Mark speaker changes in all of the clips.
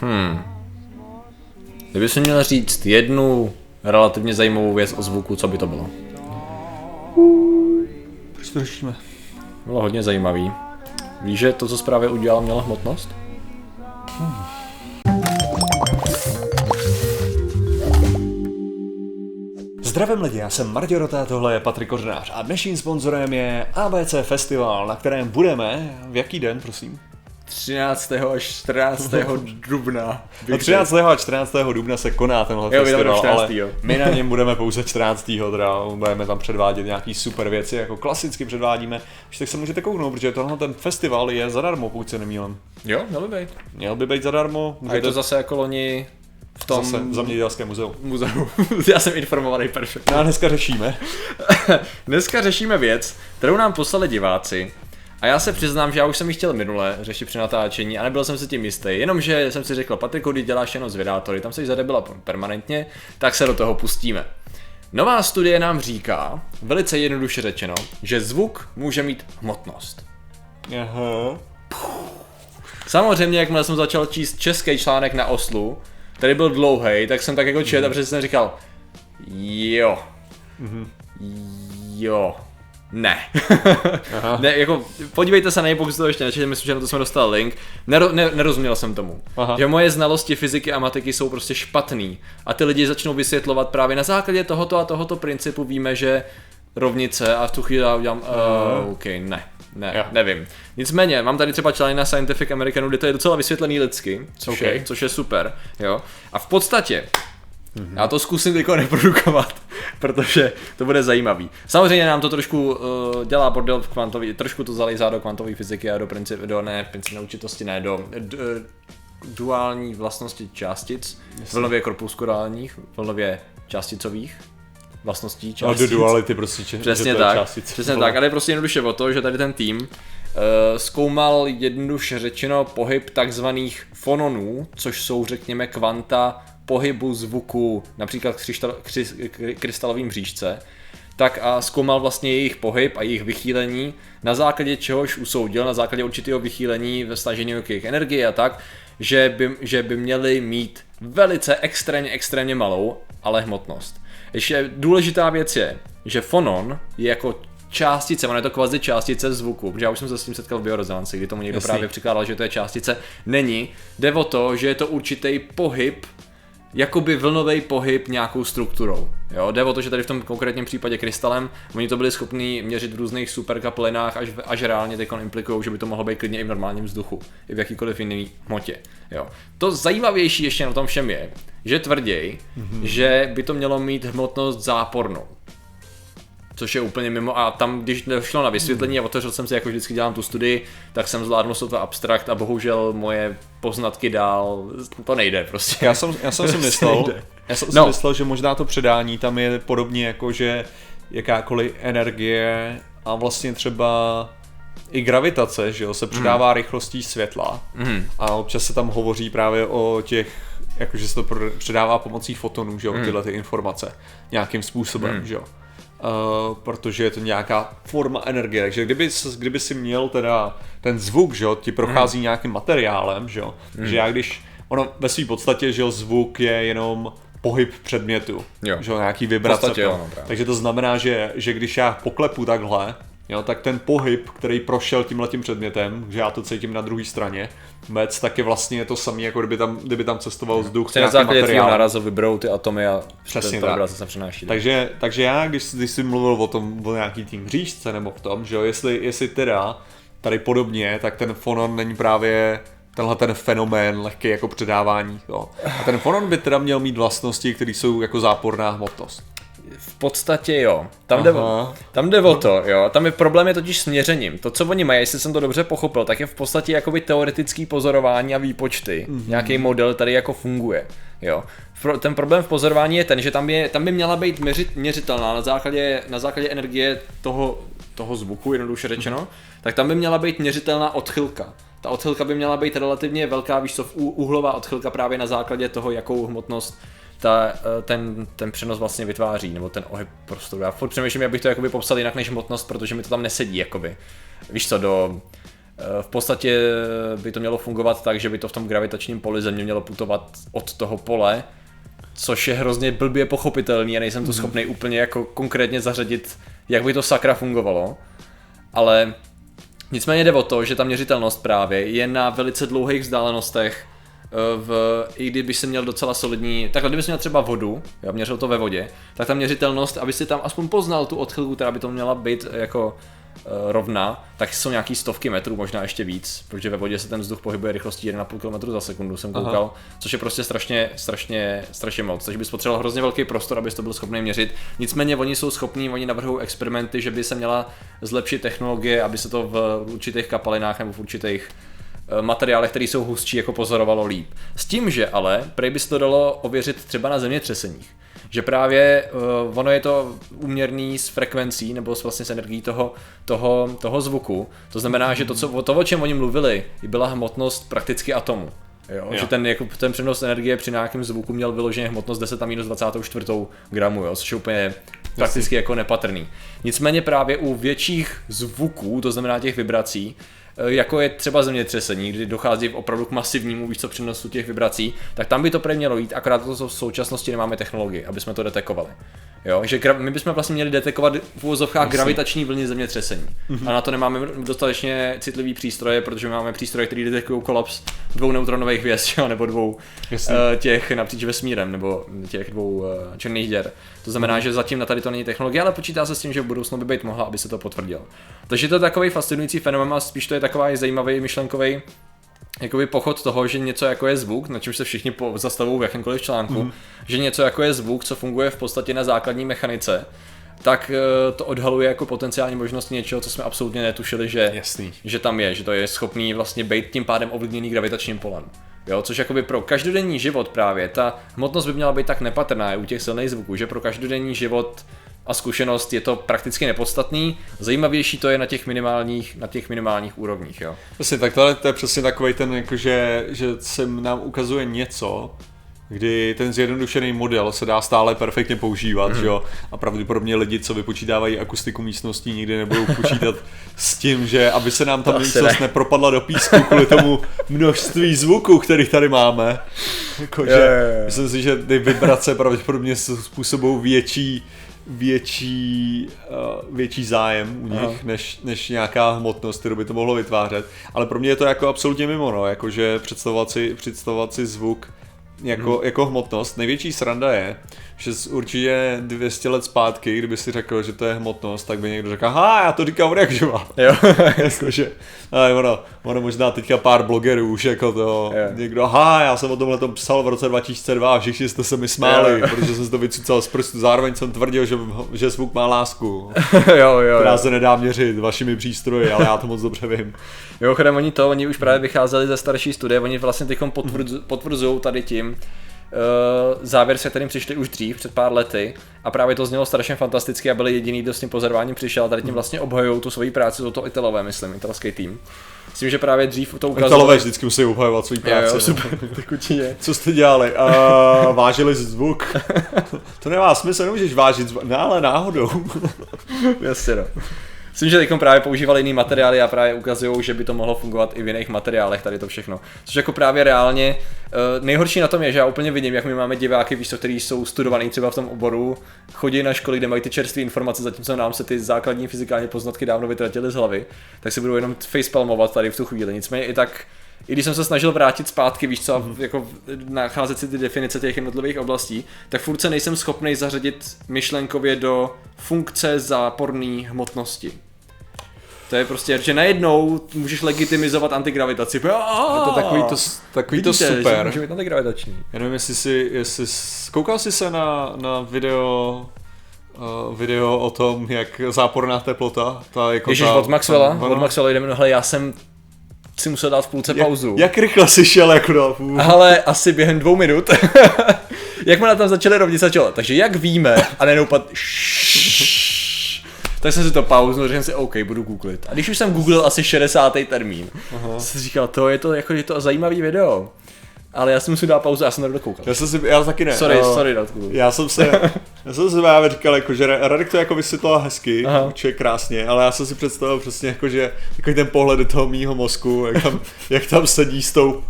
Speaker 1: Hmm. Kdyby si měl říct jednu relativně zajímavou věc o zvuku, co by to bylo?
Speaker 2: Proč to řešíme?
Speaker 1: Bylo hodně zajímavý. Víš, že to, co zprávě udělal, mělo hmotnost?
Speaker 2: Zdravím lidi, já jsem Martě Rota, tohle je Patrik Kořenář a dnešním sponzorem je ABC Festival, na kterém budeme, v jaký den, prosím?
Speaker 1: 13. až 14. dubna.
Speaker 2: No 13. a 14. dubna se koná tenhle
Speaker 1: Jo,
Speaker 2: festival,
Speaker 1: jdeme do 14..
Speaker 2: ale my na něm budeme pouze 14. teda budeme tam předvádět nějaký super věci, jako klasicky předvádíme, už tak se můžete kouknout, protože tohle ten festival je zadarmo, pokud se nemýlím.
Speaker 1: Jo, měl by být.
Speaker 2: Měl by být zadarmo,
Speaker 1: A je to zase jako loni v tom
Speaker 2: zase v zemědělském muzeu.
Speaker 1: muzeu. Já jsem informovaný perfektně.
Speaker 2: No a dneska řešíme.
Speaker 1: Dneska řešíme věc, kterou nám poslali diváci. A já se přiznám, že já už jsem ji chtěl minule řešit při natáčení a nebyl jsem si tím jistý. Jenomže jsem si řekl, Patriku, když děláš jenom zvědátory, tam se zadebila permanentně, tak se do toho pustíme. Nová studie nám říká, velice jednoduše řečeno, že zvuk může mít hmotnost.
Speaker 2: Aha.
Speaker 1: Samozřejmě, jakmile jsem začal číst český článek na Oslu, který byl dlouhý, tak jsem tak jako čet a přesně jsem říkal, jo, jo, ne.
Speaker 2: Aha.
Speaker 1: ne, jako, podívejte se na něj, pokud jste to ještě nečetli, myslím, že na to jsme dostal link. Nero, ne, nerozuměl jsem tomu.
Speaker 2: Aha.
Speaker 1: Že moje znalosti fyziky a matiky jsou prostě špatný. A ty lidi začnou vysvětlovat právě na základě tohoto a tohoto principu víme, že rovnice a v tu chvíli já udělám, uh, OK, ne. Ne,
Speaker 2: Jo.
Speaker 1: nevím. Nicméně, mám tady třeba článek na Scientific Americanu, kde to je docela vysvětlený lidsky, což,
Speaker 2: OK.
Speaker 1: je, což je super, jo. A v podstatě, já to zkusím teďko reprodukovat, protože to bude zajímavý. Samozřejmě nám to trošku uh, dělá bordel v kvantový, trošku to zalejzá do kvantové fyziky a do princip, do ne, princip neurčitosti, ne, do d, eh, duální vlastnosti částic, vlnově korpuskulárních, vlnově částicových vlastností
Speaker 2: No,
Speaker 1: částic.
Speaker 2: do duality prostě, že,
Speaker 1: Přesně
Speaker 2: že
Speaker 1: tak,
Speaker 2: částice.
Speaker 1: přesně tak, ale je prostě jednoduše o to, že tady ten tým uh, zkoumal jednoduše řečeno pohyb takzvaných fononů, což jsou řekněme kvanta pohybu zvuku například křištal, kři, krystalovým bříšce, tak a zkoumal vlastně jejich pohyb a jejich vychýlení, na základě čehož usoudil, na základě určitého vychýlení ve stažení jejich energie a tak, že by, že by měli mít velice extrémně, extrémně malou, ale hmotnost. Ještě důležitá věc je, že fonon je jako částice, ono je to kvazi částice zvuku, protože já už jsem se s tím setkal v biorezonanci, kdy tomu někdo
Speaker 2: Jasný.
Speaker 1: právě přikládal, že to je částice. Není. Jde o to, že je to určitý pohyb, jakoby vlnový pohyb nějakou strukturou. Jo, jde o to, že tady v tom konkrétním případě krystalem, oni to byli schopni měřit v různých superkapelinách, až, až reálně teď implikují, že by to mohlo být klidně i v normálním vzduchu, i v jakýkoliv jiný hmotě. Jo. To zajímavější ještě na tom všem je, že tvrději, mm-hmm. že by to mělo mít hmotnost zápornou. Což je úplně mimo a tam, když došlo na vysvětlení a otevřel jsem si, jako vždycky dělám tu studii, tak jsem zvládnul to abstrakt a bohužel moje poznatky dál, to nejde prostě.
Speaker 2: Já jsem, já jsem si myslel,
Speaker 1: nejde.
Speaker 2: já jsem
Speaker 1: No.
Speaker 2: si myslel, že možná to předání tam je podobně jako, že jakákoliv energie a vlastně třeba i gravitace, že jo, se předává rychlostí světla
Speaker 1: Mhm.
Speaker 2: a občas se tam hovoří právě o těch, jakože se to předává pomocí fotonů, že jo, tyhle ty informace nějakým způsobem, že jo. Uh, protože je to nějaká forma energie, takže kdyby, kdyby si měl teda ten zvuk, že jo, ti prochází nějakým materiálem, že jo, že já když, ono ve své podstatě, že jo, zvuk je jenom pohyb předmětu,
Speaker 1: Jo.
Speaker 2: že jo, nějaký vibrace.
Speaker 1: podstatě jo,
Speaker 2: no.
Speaker 1: no, právě.
Speaker 2: takže to znamená, že, že když já poklepu takhle, jo, tak ten pohyb, který prošel tímhletím předmětem, že já to cítím na druhé straně, vůbec, tak je vlastně to samé, jako kdyby tam, kdyby tam cestoval vzduch nějakým
Speaker 1: základě tvýho
Speaker 2: materiálem.
Speaker 1: nárazu vyberou ty atomy a
Speaker 2: Přesně
Speaker 1: ten, ta
Speaker 2: tak.
Speaker 1: se přenáší.
Speaker 2: Takže, takže já, když, když jsi mluvil o tom, o nějaký tým říšce nebo v tom, že jo, jestli, jestli teda tady podobně, tak ten fonon není právě tenhle ten fenomén lehký jako předávání. Jo. A ten fonon by teda měl mít vlastnosti, které jsou jako záporná hmotnost.
Speaker 1: V podstatě jo. Tam jde, o, tam jde o to, jo. Tam je problém je totiž s měřením. To, co oni mají, jestli jsem to dobře pochopil, tak je v podstatě jakoby teoretický pozorování a výpočty. Mm-hmm. Nějaký model tady jako funguje. Jo. Ten problém v pozorování je ten, že tam, je, tam by měla být měřit, měřitelná na základě, na základě energie toho, toho zvuku, jednoduše řečeno, mm-hmm. tak tam by měla být měřitelná odchylka. Ta odchylka by měla být relativně velká, víš co, úhlová odchylka právě na základě toho, jakou hmotnost ta, eh, ten, ten přenos vlastně vytváří, nebo ten ohyb prostoru. Já furt přemýšlím, jak bych to jakoby popsal jinak než hmotnost, protože mi to tam nesedí, jakoby. Víš co, do, v podstatě by to mělo fungovat tak, že by to v tom gravitačním poli Země mělo putovat od toho pole, což je hrozně blbě pochopitelný a nejsem to schopný úplně jako konkrétně zařadit, jak by to sakra fungovalo. Ale nicméně jde o to, že ta měřitelnost právě je na velice dlouhých vzdálenostech eh, v, i kdyby se měl docela solidní, takhle kdyby měl třeba vodu, já měřil to ve vodě, tak ta měřitelnost, aby si tam aspoň poznal tu odchylku, která by to měla být jako uh, rovna, tak jsou nějaký stovky metrů, možná ještě víc, protože ve vodě se ten vzduch pohybuje rychlostí 1,5 km za sekundu, jsem koukal, Aha. což je prostě strašně, strašně, strašně moc. Takže bys potřeboval hrozně velký prostor, abys to byl schopný měřit. Nicméně oni jsou schopní, oni navrhují experimenty, že by se měla zlepšit technologie, aby se to v určitých kapalinách nebo v určitých eh, materiálech, které jsou hustší, jako pozorovalo líp. S tím, že ale prej by se to dalo ověřit třeba na zemětřeseních že právě uh, ono je to uměrný s frekvencí nebo s vlastně s energií toho, toho, toho zvuku. To znamená, že to, co, to, o čem oni mluvili, byla hmotnost prakticky atomu. Jo, jo. Že ten, jako, ten přenos energie při nějakém zvuku měl vyloženě hmotnost 10 a minus 24 gramu, jo, což je úplně prakticky jako nepatrný. Nicméně právě u větších zvuků, to znamená těch vibrací, Eh, jako je třeba zemětřesení, kdy dochází opravdu k masivnímu co přenosu těch vibrací, tak tam by to pro mělo jít, akorát to v současnosti nemáme technologii, aby jsme to detekovali. Jo, že gra- my bychom vlastně měli detekovat v úvozovkách Asi. gravitační vlny zemětřesení. Mm-hmm. A na to nemáme dostatečně citlivý přístroje, protože máme přístroje, které detekují kolaps dvou neutronových hvězd, jo, nebo dvou uh, těch napříč vesmírem, nebo těch dvou uh, černých děr. To znamená, mm-hmm. že zatím na tady to není technologie, ale počítá se s tím, že v budoucnu by být mohla, aby se to potvrdilo. Takže to je takový fascinující fenomén a spíš to je takový zajímavý myšlenkový jakoby pochod toho, že něco jako je zvuk, na čem se všichni zastavují v jakémkoliv článku, mm. že něco jako je zvuk, co funguje v podstatě na základní mechanice, tak eh, to odhaluje jako potenciální možnost něčeho, co jsme absolutně netušili, že,
Speaker 2: Jasný.
Speaker 1: že tam je, že to je schopný vlastně být tím pádem ovlivněný gravitačním polem. Jo, což jakoby pro každodenní život právě, ta hmotnost by měla být tak nepatrná u těch silných zvuků, že pro každodenní život a zkušenost je to prakticky nepodstatný. Zajímavější to je na těch minimálních, na těch minimálních úrovních. Jo.
Speaker 2: Přesně, tak tohle to je přesně takový ten, jako že, že se nám ukazuje něco, kdy ten zjednodušený model se dá stále perfektně používat, mm. jo? A pravděpodobně lidi, co vypočítávají akustiku místností, nikdy nebudou počítat s tím, že aby se nám tam místnost ne. nepropadla do písku kvůli tomu množství zvuků, který tady máme. Jako, je, je, je. Myslím si, že ty vibrace pravděpodobně způsobují větší větší, uh, větší zájem u nich, než, než nějaká hmotnost, kterou by to mohlo vytvářet. Ale pro mě je to jako absolutně mimo, no, jakože představovat si, představovat si zvuk jako, hmm. jako hmotnost. Největší sranda je, že určitě 200 let zpátky, kdyby si řekl, že to je hmotnost, tak by někdo řekl, aha, já to říkám odjakživa. Jo. Jakože, ale ono, ono možná teďka pár blogerů už jako to, jo. někdo, aha, já jsem o tomhle tom psal v roce 2002 a všichni jste se mi smáli, jo. protože jsem to vycucal z prstu, zároveň jsem tvrdil, že, že zvuk má lásku, jo, jo, která jo. se nedá měřit vašimi přístroji, ale já to moc dobře vím.
Speaker 1: Mimochodem oni to, oni už právě vycházeli ze starší studie, oni vlastně teď potvrzují tady tím, závěr, se kterým přišli už dřív, před pár lety, a právě to znělo strašně fantasticky a byli jediný, kdo s tím pozorováním přišel a tady tím vlastně obhajují tu svoji práci, to to Italové, myslím, italský tým. Myslím, že právě dřív to ukázalo.
Speaker 2: Italové vždycky musí obhajovat svůj práci. Jo, jo, super,
Speaker 1: no.
Speaker 2: Co jste dělali? Uh, vážili zvuk. to nemá smysl, nemůžeš vážit zvuk, no ale náhodou.
Speaker 1: Jasně no. Myslím, že teď právě používali jiný materiály a právě ukazují, že by to mohlo fungovat i v jiných materiálech, tady to všechno. Což jako právě reálně uh, nejhorší na tom je, že já úplně vidím, jak my máme diváky, víš, kteří jsou studovaní třeba v tom oboru, chodí na školy, kde mají ty čerstvé informace, zatímco nám se ty základní fyzikální poznatky dávno vytratily z hlavy, tak si budou jenom facepalmovat tady v tu chvíli. Nicméně i tak i když jsem se snažil vrátit zpátky, víš co, jako nacházet si ty definice těch jednotlivých oblastí, tak furt se nejsem schopný zařadit myšlenkově do funkce záporné hmotnosti. To je prostě, že najednou můžeš legitimizovat antigravitaci. Je
Speaker 2: to takový to, takový Vidíte, to super.
Speaker 1: může být antigravitační.
Speaker 2: Já nevím, jestli si, jestli koukal jsi se na, na video uh, video o tom, jak záporná teplota, ta jako
Speaker 1: Ježíš, ta, od Maxwella, ta, od Maxwella jdeme, hele, já jsem si musel dát v půlce
Speaker 2: jak,
Speaker 1: pauzu.
Speaker 2: Jak rychle jsi šel jako do
Speaker 1: Ale asi během dvou minut. jak na tam začali rovnit začalo. Takže jak víme, a nejenom pad tak jsem si to pauznul, řekl si, OK, budu googlit. A když už jsem googlil asi 60. termín, Aha. jsem si říkal, to je to, jako, je to zajímavý video. Ale já si musím dát pauzu, já jsem to dokoukal.
Speaker 2: Já jsem si, já taky ne.
Speaker 1: Sorry,
Speaker 2: uh,
Speaker 1: sorry, Radku.
Speaker 2: Já jsem se, já jsem si právě říkal, jako, že Radek to jako vysvětlil hezky, určitě krásně, ale já jsem si představil přesně jako, že jako ten pohled do toho mýho mozku, jak tam, jak tam sedí s tou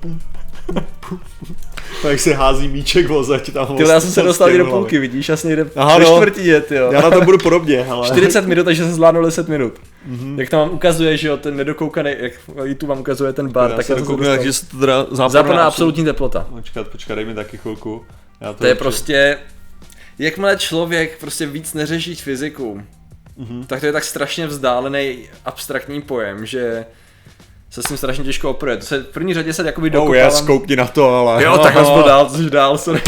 Speaker 2: jak se hází míček o zeď tam
Speaker 1: Ty, já jsem se dostal do půlky, vidíš, já jsem někde
Speaker 2: Aha, no.
Speaker 1: čtvrtině, ty jo.
Speaker 2: Já na to budu podobně, ale
Speaker 1: 40 minut, takže jsem zvládnul 10 minut.
Speaker 2: Mhm.
Speaker 1: Jak tam vám ukazuje, že jo, ten nedokoukaný, jak YouTube vám ukazuje ten bar,
Speaker 2: já
Speaker 1: tak já jsem se
Speaker 2: dokouknu,
Speaker 1: dostal.
Speaker 2: že se to teda západná
Speaker 1: Západná absolutní teplota.
Speaker 2: Počkat, počkat, dej mi taky chvilku. Já
Speaker 1: To je
Speaker 2: určitě-
Speaker 1: prostě, jakmile člověk prostě víc neřeší fyziku,
Speaker 2: Mhm.
Speaker 1: tak to je tak strašně vzdálený abstraktní pojem, že se s tím strašně těžko operuje. To se v první řadě se jakoby
Speaker 2: Oh
Speaker 1: dokopávám.
Speaker 2: yes, koukni na to, ale...
Speaker 1: Jo, tak byl dál, jsi dál, sorry.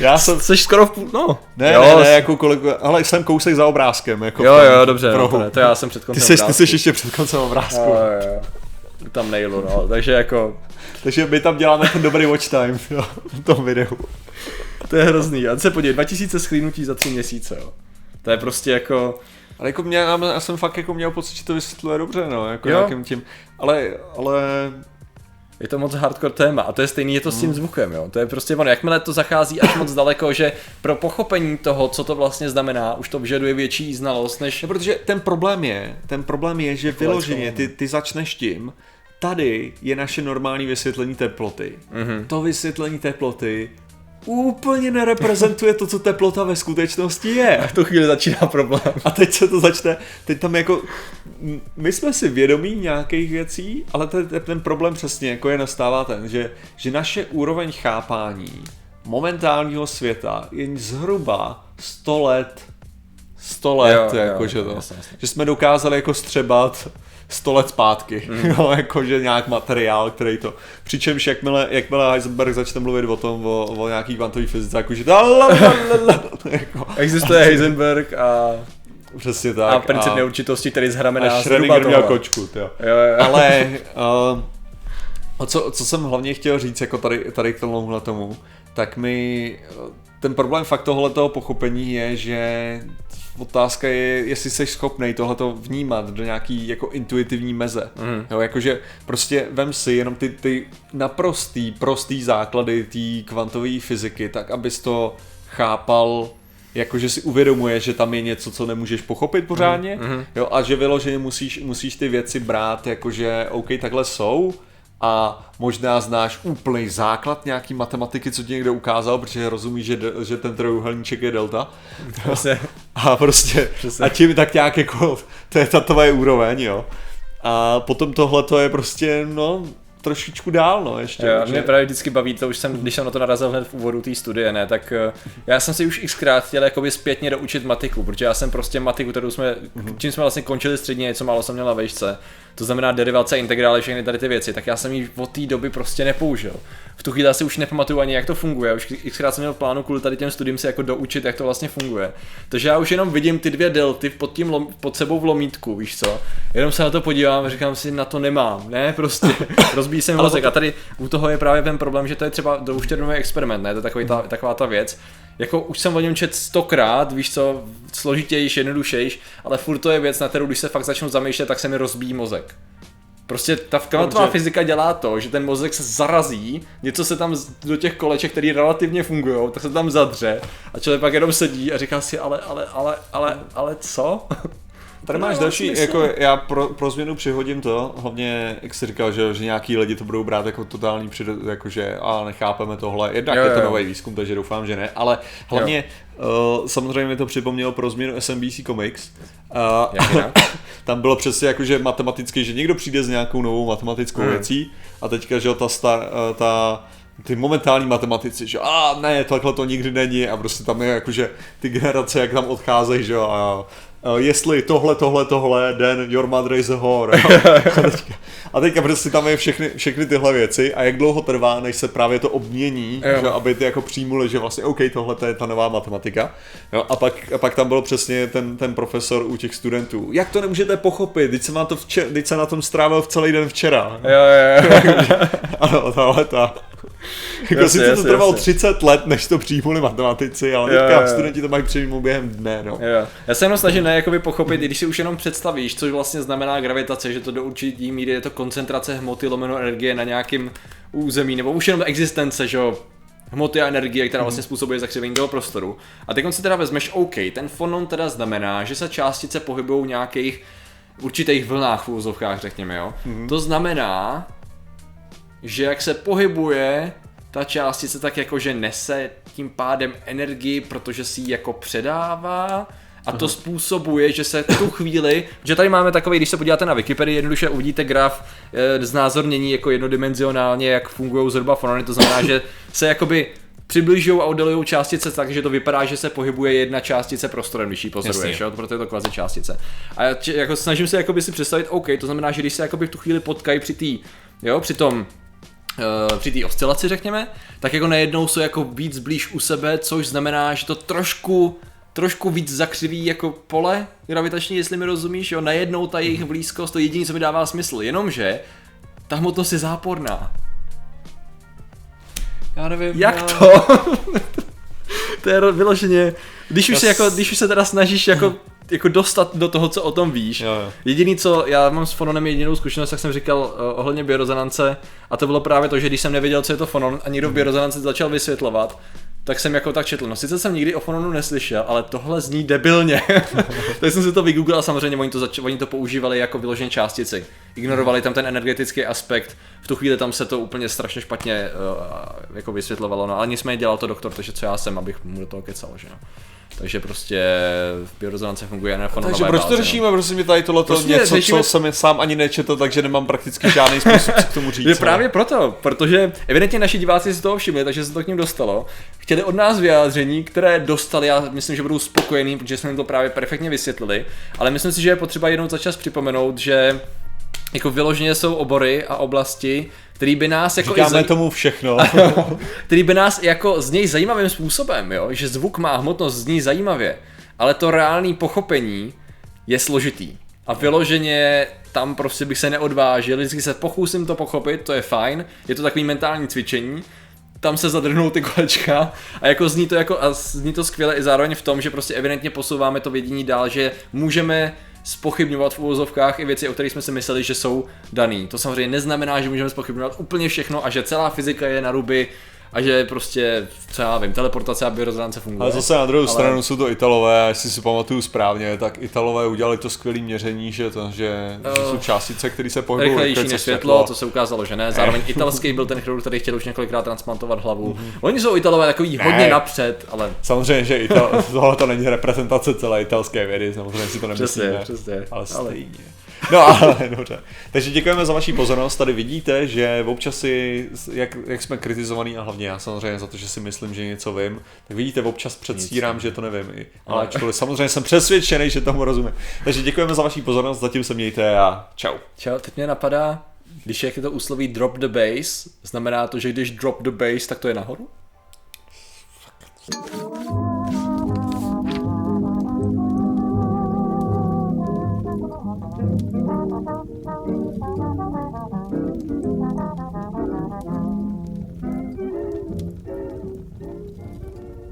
Speaker 2: Já jsem...
Speaker 1: Jsi skoro v půl, no.
Speaker 2: Ne,
Speaker 1: jo,
Speaker 2: ne, ne,
Speaker 1: jsi-
Speaker 2: jako kolegu, ale jsem kousek za obrázkem. Jako
Speaker 1: Jo, jo, dobře, no, to, ne, to já jsem před
Speaker 2: Ty
Speaker 1: koncem
Speaker 2: jsi, ty
Speaker 1: obrázku.
Speaker 2: jsi ještě před koncem obrázku.
Speaker 1: Jo, jo, jo. Tam nejlu, no, takže jako,
Speaker 2: Takže my tam děláme ten dobrý watch time jo, v tom videu.
Speaker 1: to je hrozný. A se podívej, 2000 schlínutí za 3 měsíce, jo. To je prostě jako,
Speaker 2: Ale jako mě, já jsem fakt jako měl pocit, že to vysvětluje dobře, no, jako
Speaker 1: Jo.
Speaker 2: nějakým tím. Ale, ale
Speaker 1: je to moc hardcore téma a to je stejný, je to s
Speaker 2: Hmm.
Speaker 1: tím zvukem, jo. To je prostě ono, jakmile to zachází až moc daleko, že pro pochopení toho, co to vlastně znamená, už to vyžaduje větší znalost, než
Speaker 2: No, protože ten problém je, ten problém je, že vyloženě
Speaker 1: Kolečko,
Speaker 2: ty, ty začneš tím, tady je naše normální vysvětlení teploty.
Speaker 1: Mhm.
Speaker 2: To vysvětlení teploty úplně nereprezentuje to, co teplota ve skutečnosti je.
Speaker 1: v tu chvíli začíná problém.
Speaker 2: A teď se to začne, teď tam jako, my jsme si vědomí nějakých věcí, ale ten, ten problém přesně jako je nastává ten, že, že naše úroveň chápání momentálního světa je zhruba 100 let, 100 let,
Speaker 1: Jo, jo,
Speaker 2: jakože to,
Speaker 1: jasně, jasně.
Speaker 2: že jsme dokázali jako střebat 100 let zpátky, mm. jo, jakože nějak materiál, který to, přičemž jakmile, jakmile Heisenberg začne mluvit o tom, o, o nějaký kvantové fyzice, jakože jako,
Speaker 1: Existuje Heisenberg a,
Speaker 2: přesně tak.
Speaker 1: a princip neurčitosti, který zhramená
Speaker 2: a
Speaker 1: zhruba
Speaker 2: Schrödinger měl kočku, jo.
Speaker 1: Jo, jo.
Speaker 2: Ale uh, o co, co jsem hlavně chtěl říct jako tady, tady k tomuhle tomu, tak mi eh, ten problém fakt tohoto pochopení je, že otázka je, jestli jsi schopný tohleto vnímat do nějaký jako intuitivní meze.
Speaker 1: Mhm.
Speaker 2: Jo, jakože prostě vem si jenom ty, ty naprostý, prostý základy té kvantové fyziky, tak abys to chápal jakože si uvědomuje, že tam je něco, co nemůžeš pochopit pořádně,
Speaker 1: Mhm.
Speaker 2: jo, a že vyloženě musíš, musíš ty věci brát, jakože OK, takhle jsou, a možná znáš úplný základ nějaký matematiky, co ti někdo ukázal, protože rozumíš, že, že ten trojuhelníček je delta.
Speaker 1: Prostě,
Speaker 2: A prostě,
Speaker 1: Přesně.
Speaker 2: a tím tak nějak jako, to je ta tvoje úroveň, jo. A potom tohle to je prostě, no, trošičku dál, no, ještě.
Speaker 1: Jo,
Speaker 2: že-
Speaker 1: mě právě vždycky baví, to už jsem, když jsem na to narazil hned v úvodu té studie, ne, tak eh, já jsem si už xkrát chtěl jakoby zpětně doučit matiku, protože já jsem prostě matiku, kterou jsme, čím jsme vlastně končili středně, něco málo jsem měl na vejšce, to znamená derivace, integrály, všechny tady ty věci, tak já jsem ji od té doby prostě nepoužil. V tu chvíli asi už nepamatuju ani, jak to funguje, už xkrát jsem měl plánu kvůli tady těm studiím se jako doučit, jak to vlastně funguje. Takže já už jenom vidím ty dvě delty pod, tím lom, pod sebou v lomítku, víš co? Jenom se na to podívám a říkám si, na to nemám, ne, prostě rozbíjí se mi mozek. A tady u toho je právě ten problém, že to je třeba douštěrnový experiment, ne, to je takový ta, taková ta věc. Jako už jsem o něm čet stokrát, víš co, složitějš, jednodušejš, ale furt to je věc, na kterou když se fakt začnu zamýšlet, tak se mi rozbíjí mozek. Prostě ta kvantová fyzika dělá to, že ten mozek se zarazí, něco se tam do těch koleček, které relativně fungují, tak se tam zadře a člověk pak jenom sedí a říká si, ale, ale, ale, ale, ale co?
Speaker 2: Tady
Speaker 1: To
Speaker 2: máš další,
Speaker 1: smysl.
Speaker 2: jako já pro, pro změnu přihodím to, hlavně, jak jsi říkal, že, že nějaký lidi to budou brát jako totální před, jakože a nechápeme tohle, jednak
Speaker 1: Jo,
Speaker 2: je to
Speaker 1: jo.
Speaker 2: nový výzkum, takže doufám, že ne, ale hlavně uh, samozřejmě mi to připomnělo pro změnu SMBC Comics. Uh,
Speaker 1: Jak jinak?
Speaker 2: tam bylo přesně jako, že matematicky, že někdo přijde s nějakou novou matematickou
Speaker 1: Hmm.
Speaker 2: věcí a teďka, že jo, ta, star, eh, ta ty momentální matematici, že a ne, takhle to nikdy není a prostě tam je jakože ty generace, jak tam odcházejí, že jo, a a jestli tohle, tohle, tohle, den your mother is a whore. a, teďka, a teďka prostě tam je všechny, všechny tyhle věci a jak dlouho trvá, než se právě to obmění,
Speaker 1: Jo.
Speaker 2: že, aby ty jako přijmuli, že vlastně OK, tohle to je ta nová matematika. Jo, a, pak, a pak tam bylo přesně ten, ten profesor u těch studentů. Jak to nemůžete pochopit? Teď jsem, na to vče, teď jsem na tom strávil v celý den včera.
Speaker 1: Jo, jo, jo.
Speaker 2: Ano, tahle ta. Jako
Speaker 1: Jasně,
Speaker 2: sice to
Speaker 1: jasně,
Speaker 2: trvalo
Speaker 1: jasně.
Speaker 2: 30 let, než to přijmuli matematici, ale
Speaker 1: Jo,
Speaker 2: teďka
Speaker 1: jo,
Speaker 2: studenti to mají přijmout během dne, no.
Speaker 1: Jo. Já se jenom snažím ne, jakoby pochopit, když si už jenom představíš, co vlastně znamená gravitace, že to do určitý míry je to koncentrace hmoty lomeno energie na nějakým území, nebo už jenom existence, že jo, hmoty a energie, která vlastně způsobuje zakřivení toho prostoru. A teď si teda vezmeš, OK, ten fonon teda znamená, že se částice pohybují v nějakých určitých vlnách v úzovkách, řekněme, jo. Mm-hmm. To znamená, že jak se pohybuje ta částice tak jako, že nese tím pádem energii, protože si ji jako předává, a to způsobuje, že se tu chvíli, že tady máme takový, když se podíváte na Wikipedii, jednoduše uvidíte graf e, znázornění jako jednodimenzionálně, jak fungují zhruba fonony, to znamená, že se jakoby přibližují a oddalují částice tak, že to vypadá, že se pohybuje jedna částice prostorem, když ji pozoruješ, jo? proto je to kvazi částice. A já jako snažím se jakoby si představit, OK, to znamená, že když se jakoby v tu chvíli potkají při tý, jo, při tom při té oscilaci, řekněme, tak jako najednou jsou jako víc blíž u sebe, což znamená, že to trošku trošku víc zakřiví jako pole gravitační, jestli mi rozumíš, jo, najednou ta jejich blízkost, to jediné, co mi dává smysl, jenomže ta hmotnost je záporná.
Speaker 2: Já nevím.
Speaker 1: Jak
Speaker 2: já...
Speaker 1: to? to je vyloženě, když už, se jako, když už se teda snažíš jako jako dostat do toho, co o tom víš.
Speaker 2: Jo, jo.
Speaker 1: Jediný, co já mám s fononem jedinou zkušenost, jak jsem říkal uh, ohledně biorezonance, a to bylo právě to, že když jsem nevěděl, co je to fonon a někdo v biorezonanci začal vysvětlovat, tak jsem jako tak četl. No sice jsem nikdy o fononu neslyšel, ale tohle zní debilně. tak jsem si to vygooglil a samozřejmě oni to, zač- oni to používali jako vyloženě částici. Ignorovali tam ten energetický aspekt. V tu chvíli tam se to úplně strašně špatně uh, jako vysvětlovalo. No ale nicméně dělal to doktor, takže co já jsem, abych mu do toho kecal, že no. Takže prostě v biorezonance funguje na
Speaker 2: Takže proč to řešíme, no. prosím mě tady tohle prostě něco, řešíme... co jsem sám ani nečetl, takže nemám prakticky žádný způsob, co k tomu říct.
Speaker 1: Je právě proto, protože evidentně naši diváci si toho všimli, takže se to k ním dostalo. Chtěli od nás vyjádření, které dostali, já myslím, že budou spokojení, protože jsme jim to právě perfektně vysvětlili, ale myslím si, že je potřeba jednou za čas připomenout, že jako vyloženě jsou obory a oblasti, který by nás jako
Speaker 2: Říkáme zaj... tomu všechno.
Speaker 1: který by nás jako z něj zajímavým způsobem, jo, že zvuk má hmotnost, zní zajímavě, ale to reálné pochopení je složitý. A vyloženě tam prostě bych se neodvážil, vždycky se pokusím to pochopit, to je fajn, je to takový mentální cvičení, tam se zadrhnou ty kolečka a jako zní to jako a zní to skvěle i zároveň v tom, že prostě evidentně posouváme to vědění dál, že můžeme spochybňovat v uvozovkách i věci, o kterých jsme si mysleli, že jsou daný. To samozřejmě neznamená, že můžeme spochybňovat úplně všechno a že celá fyzika je na ruby a že prostě, co já vím, teleportace a biorezonance funguje.
Speaker 2: Ale zase na druhou ale... stranu jsou to Italové, a jestli si pamatuju správně, tak Italové udělali to skvělé měření, že, to, že, uh, že jsou částice, které se pohybují
Speaker 1: rychlejší než světlo, to se ukázalo, že ne. Zároveň italský byl ten chirurg, který chtěl už několikrát transplantovat hlavu. Mm-hmm. Oni jsou Italové takový ne. hodně napřed, ale...
Speaker 2: Samozřejmě, že Ital... tohle to není reprezentace celé italské vědy, samozřejmě si to nemyslíme.
Speaker 1: Přesně, přesně.
Speaker 2: Ale stejně. No ale dobře. Takže děkujeme za vaši pozornost. Tady vidíte, že občas si, jak, jak jsme kritizovaní a hlavně já samozřejmě za to, že si myslím, že něco vím, tak vidíte, občas předstírám, že to nevím. I, ale ačkoliv samozřejmě jsem přesvědčený, že tomu rozumím. Takže děkujeme za vaši pozornost, zatím se mějte a čau.
Speaker 1: Čau, teď mě napadá, když jak je to úsloví drop the base, znamená to, že když drop the base, tak to je nahoru? Fuck.